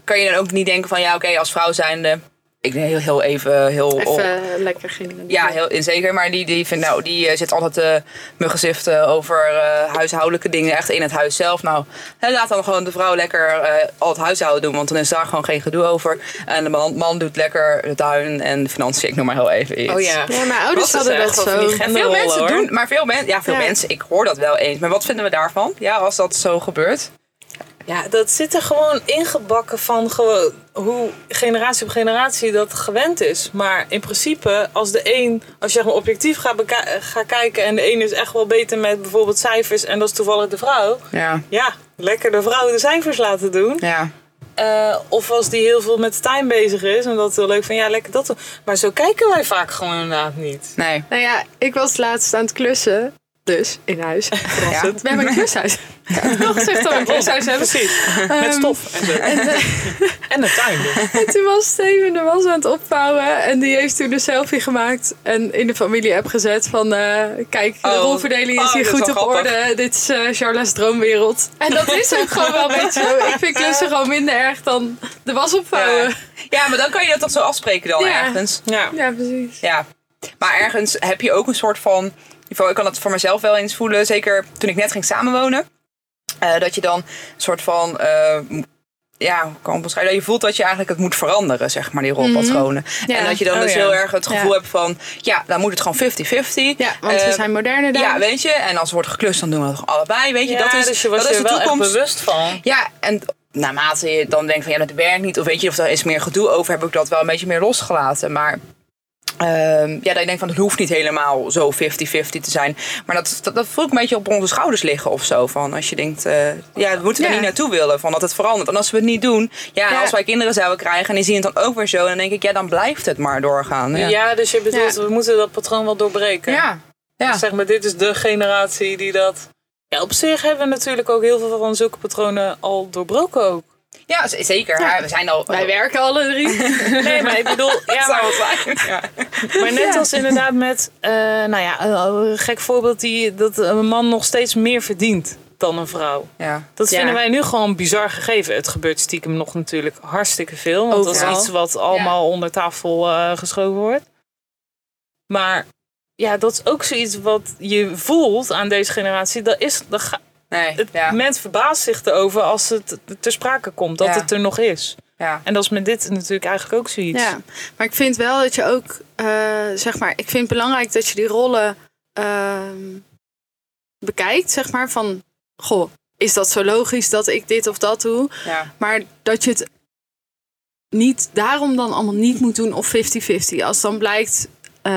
kan je dan ook niet denken van ja, oké, als vrouw zijnde. Ik denk heel, heel even heel. op- Even eh, lekker geen. ja, heel in zeker. Maar die, die, vindt, nou, die eh, zit altijd eh muggenziften over eh, huishoudelijke dingen. Echt in het huis zelf. Nou, hè, laat dan gewoon de vrouw lekker eh, al het huishouden doen. Want dan is daar gewoon geen gedoe over. En de man, man doet lekker de tuin en de financiën. Ik noem maar heel even iets. Oh ja. Ja, mijn ouders hadden dat over zo. En veel mensen hoor. doen, maar veel, men, ja, veel Ja. mensen, ik hoor dat wel eens. Maar wat vinden we daarvan? Ja, als dat zo gebeurt. Ja, dat zit er gewoon ingebakken van gewoon hoe generatie op generatie dat gewend is. Maar in principe, als de een, als je zeg maar objectief gaat, gaat kijken en de een is echt wel beter met bijvoorbeeld cijfers en dat is toevallig de vrouw. Ja, Ja, lekker de vrouw de cijfers laten doen. ja. Eh, of als die heel veel met de tuin bezig is en dat is heel leuk van ja, lekker dat doen. Maar zo kijken wij vaak gewoon inderdaad niet. Nee. Nou ja, ik was laatst aan het klussen. Dus, in huis. Ja. We hebben een klushuis. Nog gezegd dat we een klushuis hebben. Precies, met Ehm, stof en zo. En, En een tuin dus. en toen was Steven de was aan het opvouwen. En die heeft toen een selfie gemaakt. En in de familie-app gezet van... eh, kijk, de Oh. rolverdeling is Oh, hier is goed op grappig. orde. Dit is eh Charla's droomwereld. En dat is ook gewoon wel een beetje zo. Ik vind klussen gewoon minder erg dan de was opvouwen. Ja. ja, maar dan kan je dat toch zo afspreken dan Ja. ergens. Ja. Ja, precies. Ja, maar ergens heb je ook een soort van. Ik kan het voor mezelf wel eens voelen, zeker toen ik net ging samenwonen. Eh, dat je dan een soort van. m- ja, kan beschrijven? Dat je voelt dat je eigenlijk het moet veranderen, zeg maar, die rolpatronen. Ja. En dat je dan Oh, dus ja. heel erg het gevoel Ja. hebt van. Ja, dan moet het gewoon 50-50. Ja, want we Eh, zijn moderner dan. Ja, weet je. En als er wordt geklust, dan doen we het allebei. Weet je, dat is, dus je was dat is er de wel echt toekomst. bewust van. Ja, en naarmate je dan denkt van ja, dat werkt niet, of weet je, of er is meer gedoe over, heb ik dat wel een beetje meer losgelaten. Maar ehm, ja, dat je denkt van het hoeft niet helemaal zo 50-50 te zijn. Maar dat, dat, dat voel ik een beetje op onze schouders liggen of zo. Van als je denkt, eh, ja, we moeten er Ja. niet naartoe willen, van dat het verandert. En als we het niet doen, ja, als wij kinderen zouden krijgen en die zien het dan ook weer zo, dan denk ik, ja, dan blijft het maar doorgaan. Ja, Ja, dus je bedoelt, Ja. we moeten dat patroon wel doorbreken. ja. ja. Zeg maar, dit is de generatie die dat... Ja, op zich hebben we natuurlijk ook heel veel van zulke patronen al doorbroken ook. Ja, zeker. Ja. We zijn al... Wij werken alle drie. Nee, maar ik bedoel, ja, maar. Ja. maar net als inderdaad met, eh, nou ja, een gek voorbeeld die, dat een man nog steeds meer verdient dan een vrouw. Ja. Dat Ja. vinden wij nu gewoon bizar gegeven. Het gebeurt stiekem nog natuurlijk hartstikke veel. Want dat is iets wat allemaal onder tafel eh, geschoven wordt. Maar ja, dat is ook zoiets wat je voelt aan deze generatie. Dat is, dat ga- Nee, het ja. mens verbaast zich erover als het ter sprake komt. Dat Ja. het er nog is. ja. En dat is met dit natuurlijk eigenlijk ook zoiets. Ja, maar ik vind wel dat je ook, eh, zeg maar, ik vind het belangrijk dat je die rollen ehm, bekijkt, zeg maar, van, goh, is dat zo logisch dat ik dit of dat doe? ja. Maar dat je het niet daarom dan allemaal niet moet doen of 50-50. Als dan blijkt, eh,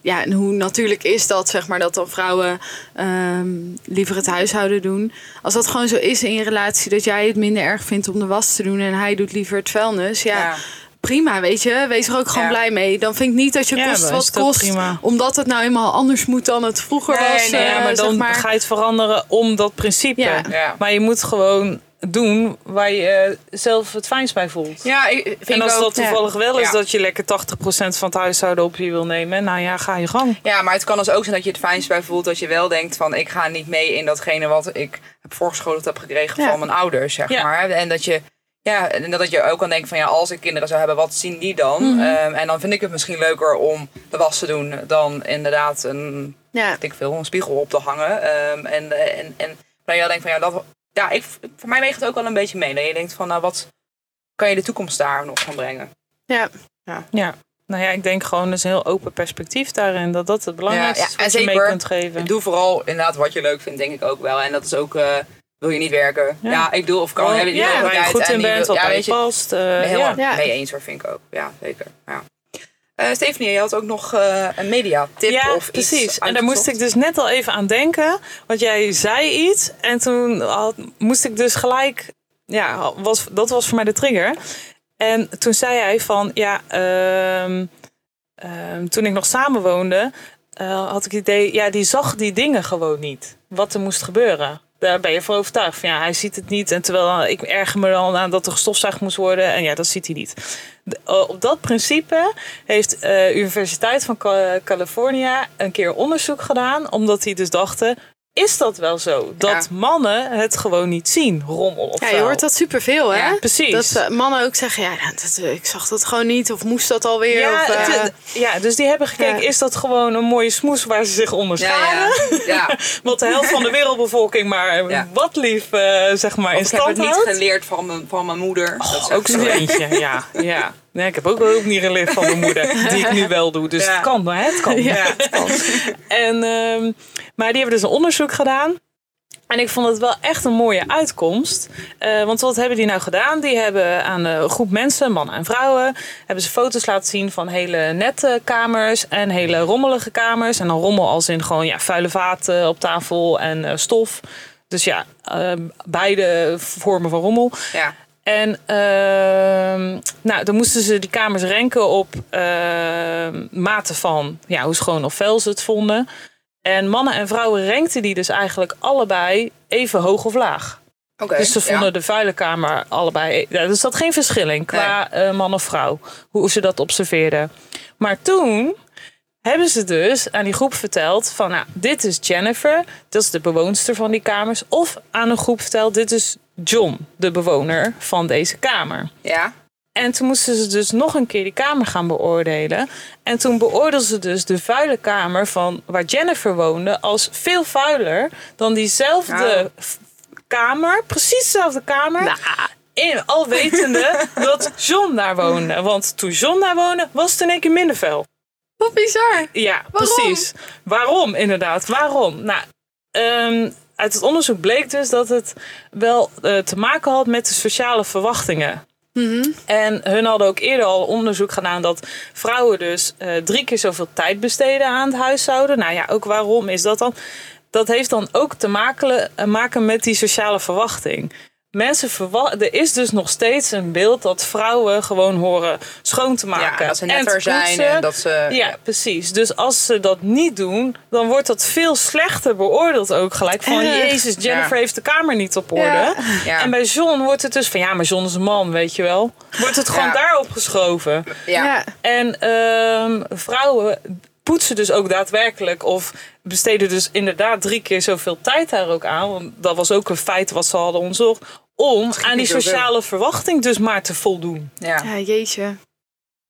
ja, en hoe natuurlijk is dat, zeg maar, dat dan vrouwen ehm, liever het huishouden doen. Als dat gewoon zo is in je relatie, dat jij het minder erg vindt om de was te doen en hij doet liever het vuilnis, ja, ja. prima, weet je. Wees er ook gewoon Ja. blij mee. Dan vind ik niet dat je Ja, kost wat kost, prima. omdat het nou eenmaal anders moet dan het vroeger Nee, was. nee, eh, Ja, maar zeg dan maar. ga je het veranderen om dat principe. Ja. Ja. Maar je moet gewoon doen waar je eh, zelf het fijnst bij voelt. Ja, ik vind en als ook, dat toevallig wel is Ja. dat je lekker 80% van het huishouden op je wil nemen, nou ja, ga je gang. Ja, maar het kan dus ook zijn dat je het fijnst bij voelt dat je wel denkt van ik ga niet mee in datgene wat ik heb voorgeschoteld heb gekregen Ja. van mijn ouders, zeg Ja. maar. En dat je ja, en dat je ook kan denken van ja, als ik kinderen zou hebben, wat zien die dan? Mhm. Ehm, en dan vind ik het misschien leuker om de was te doen dan inderdaad een, Ja. ik veel, een spiegel op te hangen. Ehm, en, en, en dat je dan denkt van ja, dat, ja ik, voor mij weegt het ook wel een beetje mee. Dat je denkt van nou, wat kan je de toekomst daar nog van brengen? Ja. Ja. Nou ja, ik denk gewoon dus een heel open perspectief daarin. Dat dat het belangrijkste Ja, is ja, wat en je mee kunt geven. Doe vooral inderdaad wat je leuk vindt, denk ik ook wel. En dat is ook, eh, wil je niet werken? Ja, Ja. ik bedoel, of kan Oh, hebben die ja, waar je goed en in bent, wat ja, je je, past. eh, ben helemaal ja. Ja. mee eens hoor, vind ik ook. Ja, zeker. Ja. Eh, Stephanie, je had ook nog eh, een mediatip Ja, of iets precies. En daar moest ik dus net al even aan denken. Want jij zei iets en toen had, moest ik dus gelijk... Ja, was, dat was voor mij de trigger. En toen zei hij van... Ja, ehm, ehm, toen ik nog samenwoonde... eh, had ik het idee... Ja, die zag die dingen gewoon niet. Wat er moest gebeuren. Daar ben je van overtuigd. Van, ja, hij ziet het niet. En terwijl ik erger me dan aan dat er gestofzuigd moest worden. En ja, dat ziet hij niet. Eh, op dat principe heeft de Universiteit van Ca- California een keer onderzoek gedaan. Omdat die dus dachten, is dat wel zo? Dat Ja. mannen het gewoon niet zien, rommel of Ja, je hoort dat superveel, hè? Ja, precies. Dat eh, mannen ook zeggen, ja, dat, eh, ik zag dat gewoon niet. Of moest dat alweer? Ja, of, eh, het- ja, dus die hebben gekeken, Ja. is dat gewoon een mooie smoes waar ze zich onder Ja, scharen? ja. Wat de helft van de wereldbevolking maar wat lief zeg maar in Of ik heb stand het niet houdt. geleerd van mijn, van mijn moeder. Dat is Ook zo. zo eentje, ja. ja. Nee, ik heb ook wel niet geleerd van mijn moeder, die ik nu wel doe. Dus Ja. het kan, maar het kan. Ja. het kan. En, ehm, maar die hebben dus een onderzoek gedaan. En ik vond het wel echt een mooie uitkomst. Eh, want wat hebben die nou gedaan? Die hebben aan een groep mensen, mannen en vrouwen, hebben ze foto's laten zien van hele nette kamers en hele rommelige kamers. En dan rommel als in gewoon ja, vuile vaten op tafel en eh, stof. Dus ja, eh, beide vormen van rommel. Ja. En ehm, nou, dan moesten ze die kamers renken op ehm mate van ja, hoe schoon of vuil ze het vonden. En mannen en vrouwen renkten die dus eigenlijk allebei even hoog of laag. Oké. Dus ze ja. vonden de vuile kamer allebei. Ja, er zat geen verschil in qua eh, man of vrouw. Hoe ze dat observeerden. Maar toen hebben ze dus aan die groep verteld van nou, dit is Jennifer, dat is de bewoonster van die kamers. Of aan een groep verteld, dit is John, de bewoner van deze kamer. Ja. En toen moesten ze dus nog een keer die kamer gaan beoordelen. En toen beoordeelden ze dus de vuile kamer van waar Jennifer woonde als veel vuiler dan diezelfde Nou. kamer, precies dezelfde kamer. Nou, In, al wetende dat John daar woonde. Want toen John daar woonde, was het in één keer minder vuil. wat bizar. Ja, Waarom? precies. Waarom, inderdaad? Waarom? Nou, ehm, uit het onderzoek bleek dus dat het wel eh, te maken had met de sociale verwachtingen. En hun hadden ook eerder al onderzoek gedaan dat vrouwen dus eh, drie keer zoveel tijd besteden aan het huishouden. Nou ja, ook waarom is dat dan? Dat heeft dan ook te maken, eh, maken met die sociale verwachting. Mensen verwachten, er is dus nog steeds een beeld dat vrouwen gewoon horen schoon te maken. ja, dat ze en te netter zijn poetsen. en dat ze... Ja, precies. Dus als ze dat niet doen, dan wordt dat veel slechter beoordeeld ook gelijk. Van, jezus, Jennifer Ja. heeft de kamer niet op orde. Ja. Ja. En bij John wordt het dus van, ja, maar John is een man, weet je wel. Wordt het gewoon Ja. daarop geschoven. Ja. Ja. En ehm, vrouwen poetsen dus ook daadwerkelijk of besteden dus inderdaad drie keer zoveel tijd daar ook aan. Want dat was ook een feit wat ze hadden onderzocht. Om aan die sociale verwachting dus maar te voldoen. Ja. Ja, jeetje.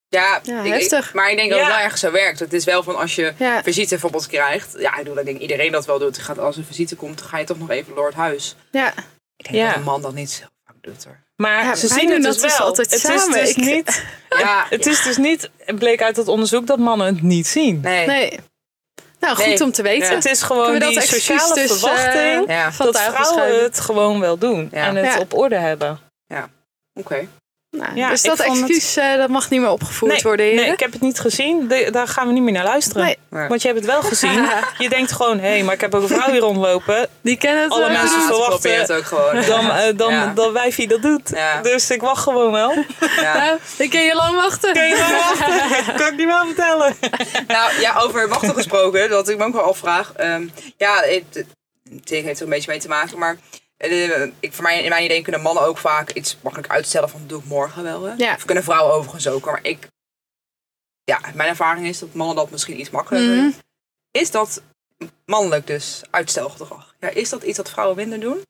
Ja, Ja, ik- ik- heftig. maar ik denk dat het Ja. wel ergens zo werkt. Het is wel van als je Ja. visite bijvoorbeeld krijgt. Ja, ik, bedoel, ik denk iedereen dat wel doet. Je Gaat, als een visite komt, dan ga je toch nog even door het huis. Ja. Ik denk Ja. dat een man dat niet zo vaak doet hoor. Maar Ja, ze zien het dat dus dus wel. altijd het samen. is dus Ik- niet. Ja, Het is dus niet. Het bleek uit het onderzoek dat mannen het niet zien. nee. Nee. Nou, goed Nee. om te weten. Ja. Het is gewoon Kunnen we die sociale dus, eh, verwachting Ja, van dat vrouwen het gewoon wel doen Ja. en het Ja. op orde hebben. oké. Nou, Ja, dus ik dat het- excuus eh, dat mag niet meer opgevoerd Nee, worden, heren. nee, ik heb het niet gezien. De- daar gaan we niet meer naar luisteren. Nee. Maar- Want je hebt het wel gezien. Je denkt gewoon, hé, hey, maar ik heb ook een vrouw hier rondlopen. Die kennen het Alle wel. mensen verwachten- het ook gewoon. Dan, eh, dan Ja. dat wijfie dat doet. Ja. Dus ik wacht gewoon wel. Ja. Dan kun je lang wachten. Kun je wel wachten? kan ik niet wel vertellen. Nou ja, over wachten gesproken, dat ik me ook wel afvraag. Ehm, ja, het, het het heeft er een beetje mee te maken, maar eh, ik, voor mij, in mijn idee kunnen mannen ook vaak iets makkelijk uitstellen van doe ik morgen wel. Hè? Ja. Of kunnen vrouwen overigens ook, maar ik, ja, mijn ervaring is dat mannen dat misschien iets makkelijker doen. Is dat mannelijk dus, uitstelgedrag? Ja, is dat iets dat vrouwen minder doen?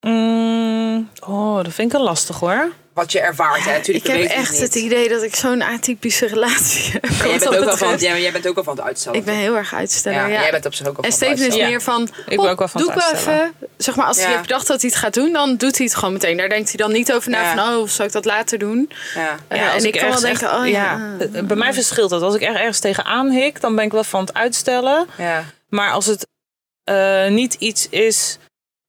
Mm, oh, dat vind ik een lastig hoor. Wat je ervaart, hè? Natuurlijk ik heb echt het idee dat ik zo'n atypische relatie heb. Ja, jij, bent ook wel van, jij, jij bent ook wel van het uitstellen. Ik ben heel erg uitsteller, ja, ja. Jij bent op zich ook wel En van Steven is meer van, Ik ben "Hop, ook wel van doe ik even. Zeg maar, als Ja. hij heeft bedacht dat hij het gaat doen, dan doet hij het gewoon meteen. Daar denkt hij dan niet over na Ja. van, oh, zal ik dat later doen? Ja. Eh, en ik, kan wel denken, echt- oh ja. eh, Bij mij verschilt dat. Als ik er ergens tegenaan hik, dan ben ik wel van het uitstellen. Ja. Maar als het eh, niet iets is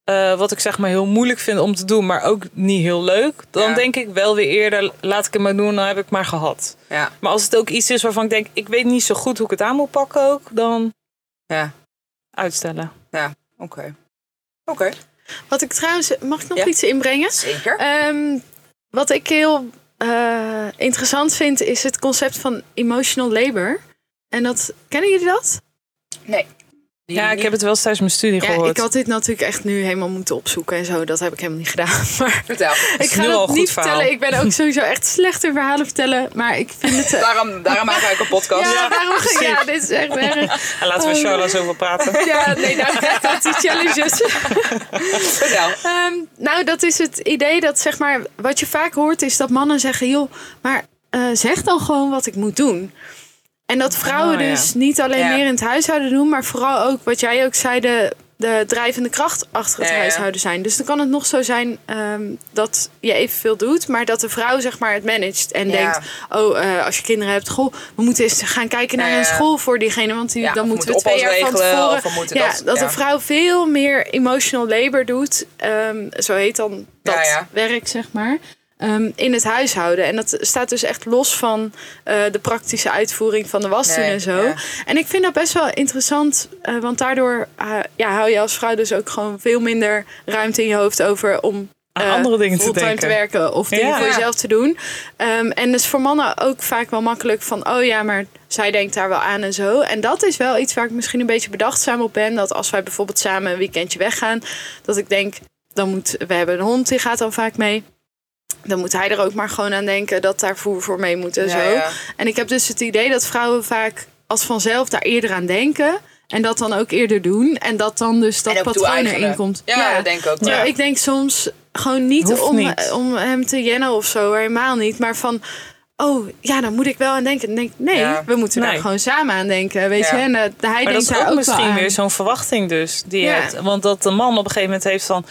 eh, wat ik zeg maar heel moeilijk vind om te doen, maar ook niet heel leuk, dan Ja. denk ik wel weer eerder, laat ik het maar doen, dan heb ik maar gehad. Ja. Maar als het ook iets is waarvan ik denk, ik weet niet zo goed hoe ik het aan moet pakken ook, dan Ja. uitstellen. Oké. Oké. Wat ik trouwens, mag ik nog Ja. iets inbrengen? Zeker. Ehm, wat ik heel eh, interessant vind, is het concept van emotional labor. En dat, kennen jullie dat? Nee. Ja, ik heb het wel eens tijdens mijn studie Ja, gehoord. ik had dit natuurlijk echt nu helemaal moeten opzoeken en zo. Dat heb ik helemaal niet gedaan. Maar Vertel. ik ga nu al het niet verhaal. vertellen. Ik ben ook sowieso echt slecht in verhalen vertellen. Maar ik vind het... eh, Daarom, daarom wij ook een podcast. ja, waarom, ja, dit is echt erg. En laten we Charlotte over praten. Ja, nee, nou krijg dat die challenges. Vertel. Ehm, nou, dat is het idee dat zeg maar, wat je vaak hoort is dat mannen zeggen, joh, maar eh, zeg dan gewoon wat ik moet doen. En dat vrouwen Oh, ja. dus niet alleen Ja. meer in het huishouden doen, maar vooral ook wat jij ook zei, de, de drijvende kracht achter het Ja, huishouden zijn. Dus dan kan het nog zo zijn ehm, dat je evenveel doet, maar dat de vrouw zeg maar het managt en denkt, oh, eh, als je kinderen hebt, goh, we moeten eens gaan kijken naar een school voor diegene, want die, dan moeten we twee jaar van regelen, tevoren. we moeten ja, dat- dat ja. de vrouw veel meer emotional labor doet, ehm, zo heet dan dat werk, zeg maar. Ehm, in het huishouden. En dat staat dus echt los van eh, de praktische uitvoering van de was doen Nee, en zo. ja. En ik vind dat best wel interessant, eh, want daardoor eh, ja, hou je als vrouw dus ook gewoon veel minder ruimte in je hoofd over om Aan eh, andere dingen te denken. te werken of dingen Ja. voor jezelf te doen. Ehm, en dus voor mannen ook vaak wel makkelijk van, oh ja, maar zij denkt daar wel aan en zo. En dat is wel iets waar ik misschien een beetje bedachtzaam op ben. Dat als wij bijvoorbeeld samen een weekendje weggaan, dat ik denk, dan moet, we hebben een hond, die gaat dan vaak mee. Dan moet hij er ook maar gewoon aan denken dat daar voer voor mee moet en Ja, zo. ja. En ik heb dus het idee dat vrouwen vaak als vanzelf daar eerder aan denken. En dat dan ook eerder doen. En dat dan dus dat patroon erin komt. Ja, dat denk ik ook. Ja. ik denk soms gewoon niet om, niet. om hem te jennen of zo. Helemaal niet. Maar van, oh ja, dan moet ik wel aan denken. Dan denk ik, nee, Ja. we moeten daar Nee. gewoon samen aan denken. Weet Ja. je? En eh, hij Maar denkt dat is daar ook ook wel misschien aan. weer zo'n verwachting dus. Die Ja. hebt. Want dat de man op een gegeven moment heeft van...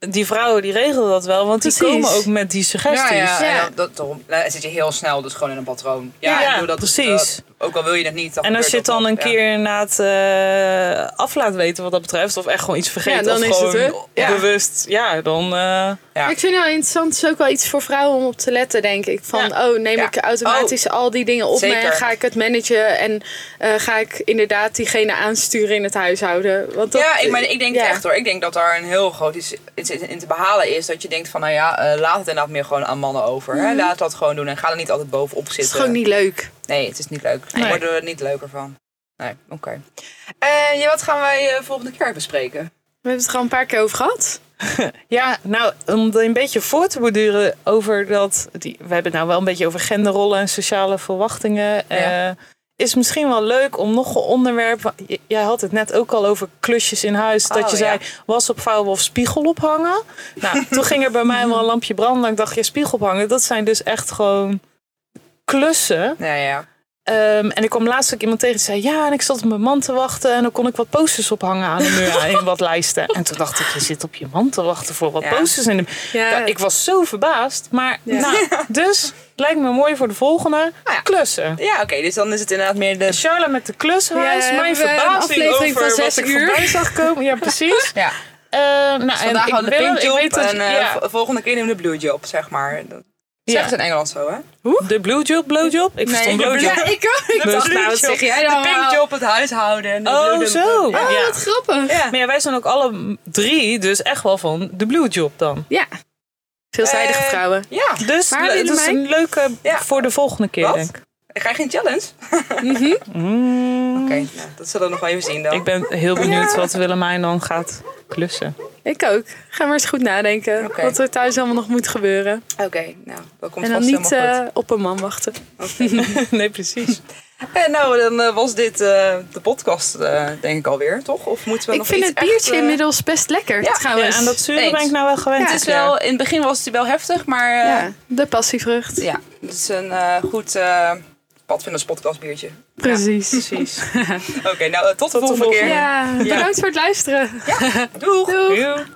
"Maar Die vrouwen die regelen dat wel, want die komen ook met die suggesties. Ja, ja, Ja. en dan, dat, daarom dan zit je heel snel dus gewoon in een patroon. Ja, Ja, ik bedoel, dat precies. dat- ook al wil je het niet. dan En als je het dan dat een keer inderdaad eh af laat weten wat dat betreft, of echt gewoon iets vergeten, Ja, dan of is het gewoon. Ja. bewust, ja, dan... eh, Ja. Ik vind het wel interessant. Het is ook wel iets voor vrouwen om op te letten, denk ik. Van, oh, neem Ja. ik automatisch al die dingen op me en ga ik het managen en eh, ga ik inderdaad diegene aansturen in het huishouden. Want dat, ja, ik, maar ik denk echt hoor. Ik denk dat daar een heel groot iets iets in te behalen is. Dat je denkt van, nou ja, eh, laat het inderdaad meer gewoon aan mannen over. Hè? Laat dat gewoon doen en ga er niet altijd bovenop Mhm. Het is zitten. gewoon niet leuk. Nee, het is niet leuk. Nee. worden we er niet leuker van. Nee, oké. En ja, wat gaan wij eh, volgende keer bespreken? We hebben het er al een paar keer over gehad. Ja, nou, om er een beetje voor te borduren over dat... Die, we hebben het nou wel een beetje over genderrollen en sociale verwachtingen. Ja. eh, is misschien wel leuk om nog een onderwerp... Jij had het net ook al over klusjes in huis. dat Oh, je zei, ja. was opvouwen of spiegel ophangen. Nou, toen ging er bij mij wel een lampje branden. En ik dacht, ja, spiegel ophangen, dat zijn dus echt gewoon klussen. Ja, ja. Ehm, en ik kwam laatst ook iemand tegen die zei... ja, en ik zat op mijn man te wachten... en dan kon ik wat posters ophangen aan de muur in wat lijsten. En toen dacht ik, je zit op je man te wachten voor wat Ja. posters in de Ja, ik was zo verbaasd. Maar nou, dus lijkt me mooi voor de volgende Ah, klussen. Ja, oké, dus dan is het inderdaad meer de... Charlotte met de klushuis. Mijn verbazing over van wat ik uur. voorbij zag komen. Ja, precies. Ja, Eh, nou, dus vandaag en ik, de wil, weet dat, en eh, ja, v- volgende keer we de blue job, zeg maar. Dat. Zeggen ze in Engeland zo, hè? de blue job, blow job. Ik verstond blue- job. Ja, ik ook. Ik dacht, blue nou, wat zeg jij dan? De pink job, het huishouden. En de Oh, blue- zo. Ja. Ja. Wat grappig. Ja. Maar ja, wij zijn ook alle drie dus echt wel van de blue job dan. Ja. Veelzijdige Eh, vrouwen. Ja, Dus Maar dat is een leuke Ja. voor de volgende keer, Wat? denk ik. ga je geen challenge? Mm, Oké, nou, dat zullen we nog wel even zien dan. Ik ben heel benieuwd wat Willemijn dan gaat klussen. Ik ook. Ga maar eens goed nadenken. Wat er thuis allemaal nog moet gebeuren. Oké, nou, dat komt En dan vast niet helemaal eh, op een man wachten. nee, precies. En nou, dan eh, was dit eh, de podcast, eh, denk ik alweer, toch? Of moeten we Ik nog vind iets het biertje echt, inmiddels best lekker Ja, trouwens. Ja, en dat Eens. ben ik nou wel gewend. Ja. Het is wel, in het begin was het wel heftig, maar eh, Ja, de passievrucht. ja, het is een eh, goed uh, padvinders podcast biertje. Precies. Precies. Oké, nou, eh, tot de de volgende volgende. keer. Ja, bedankt voor het luisteren. Doeg! Doeg.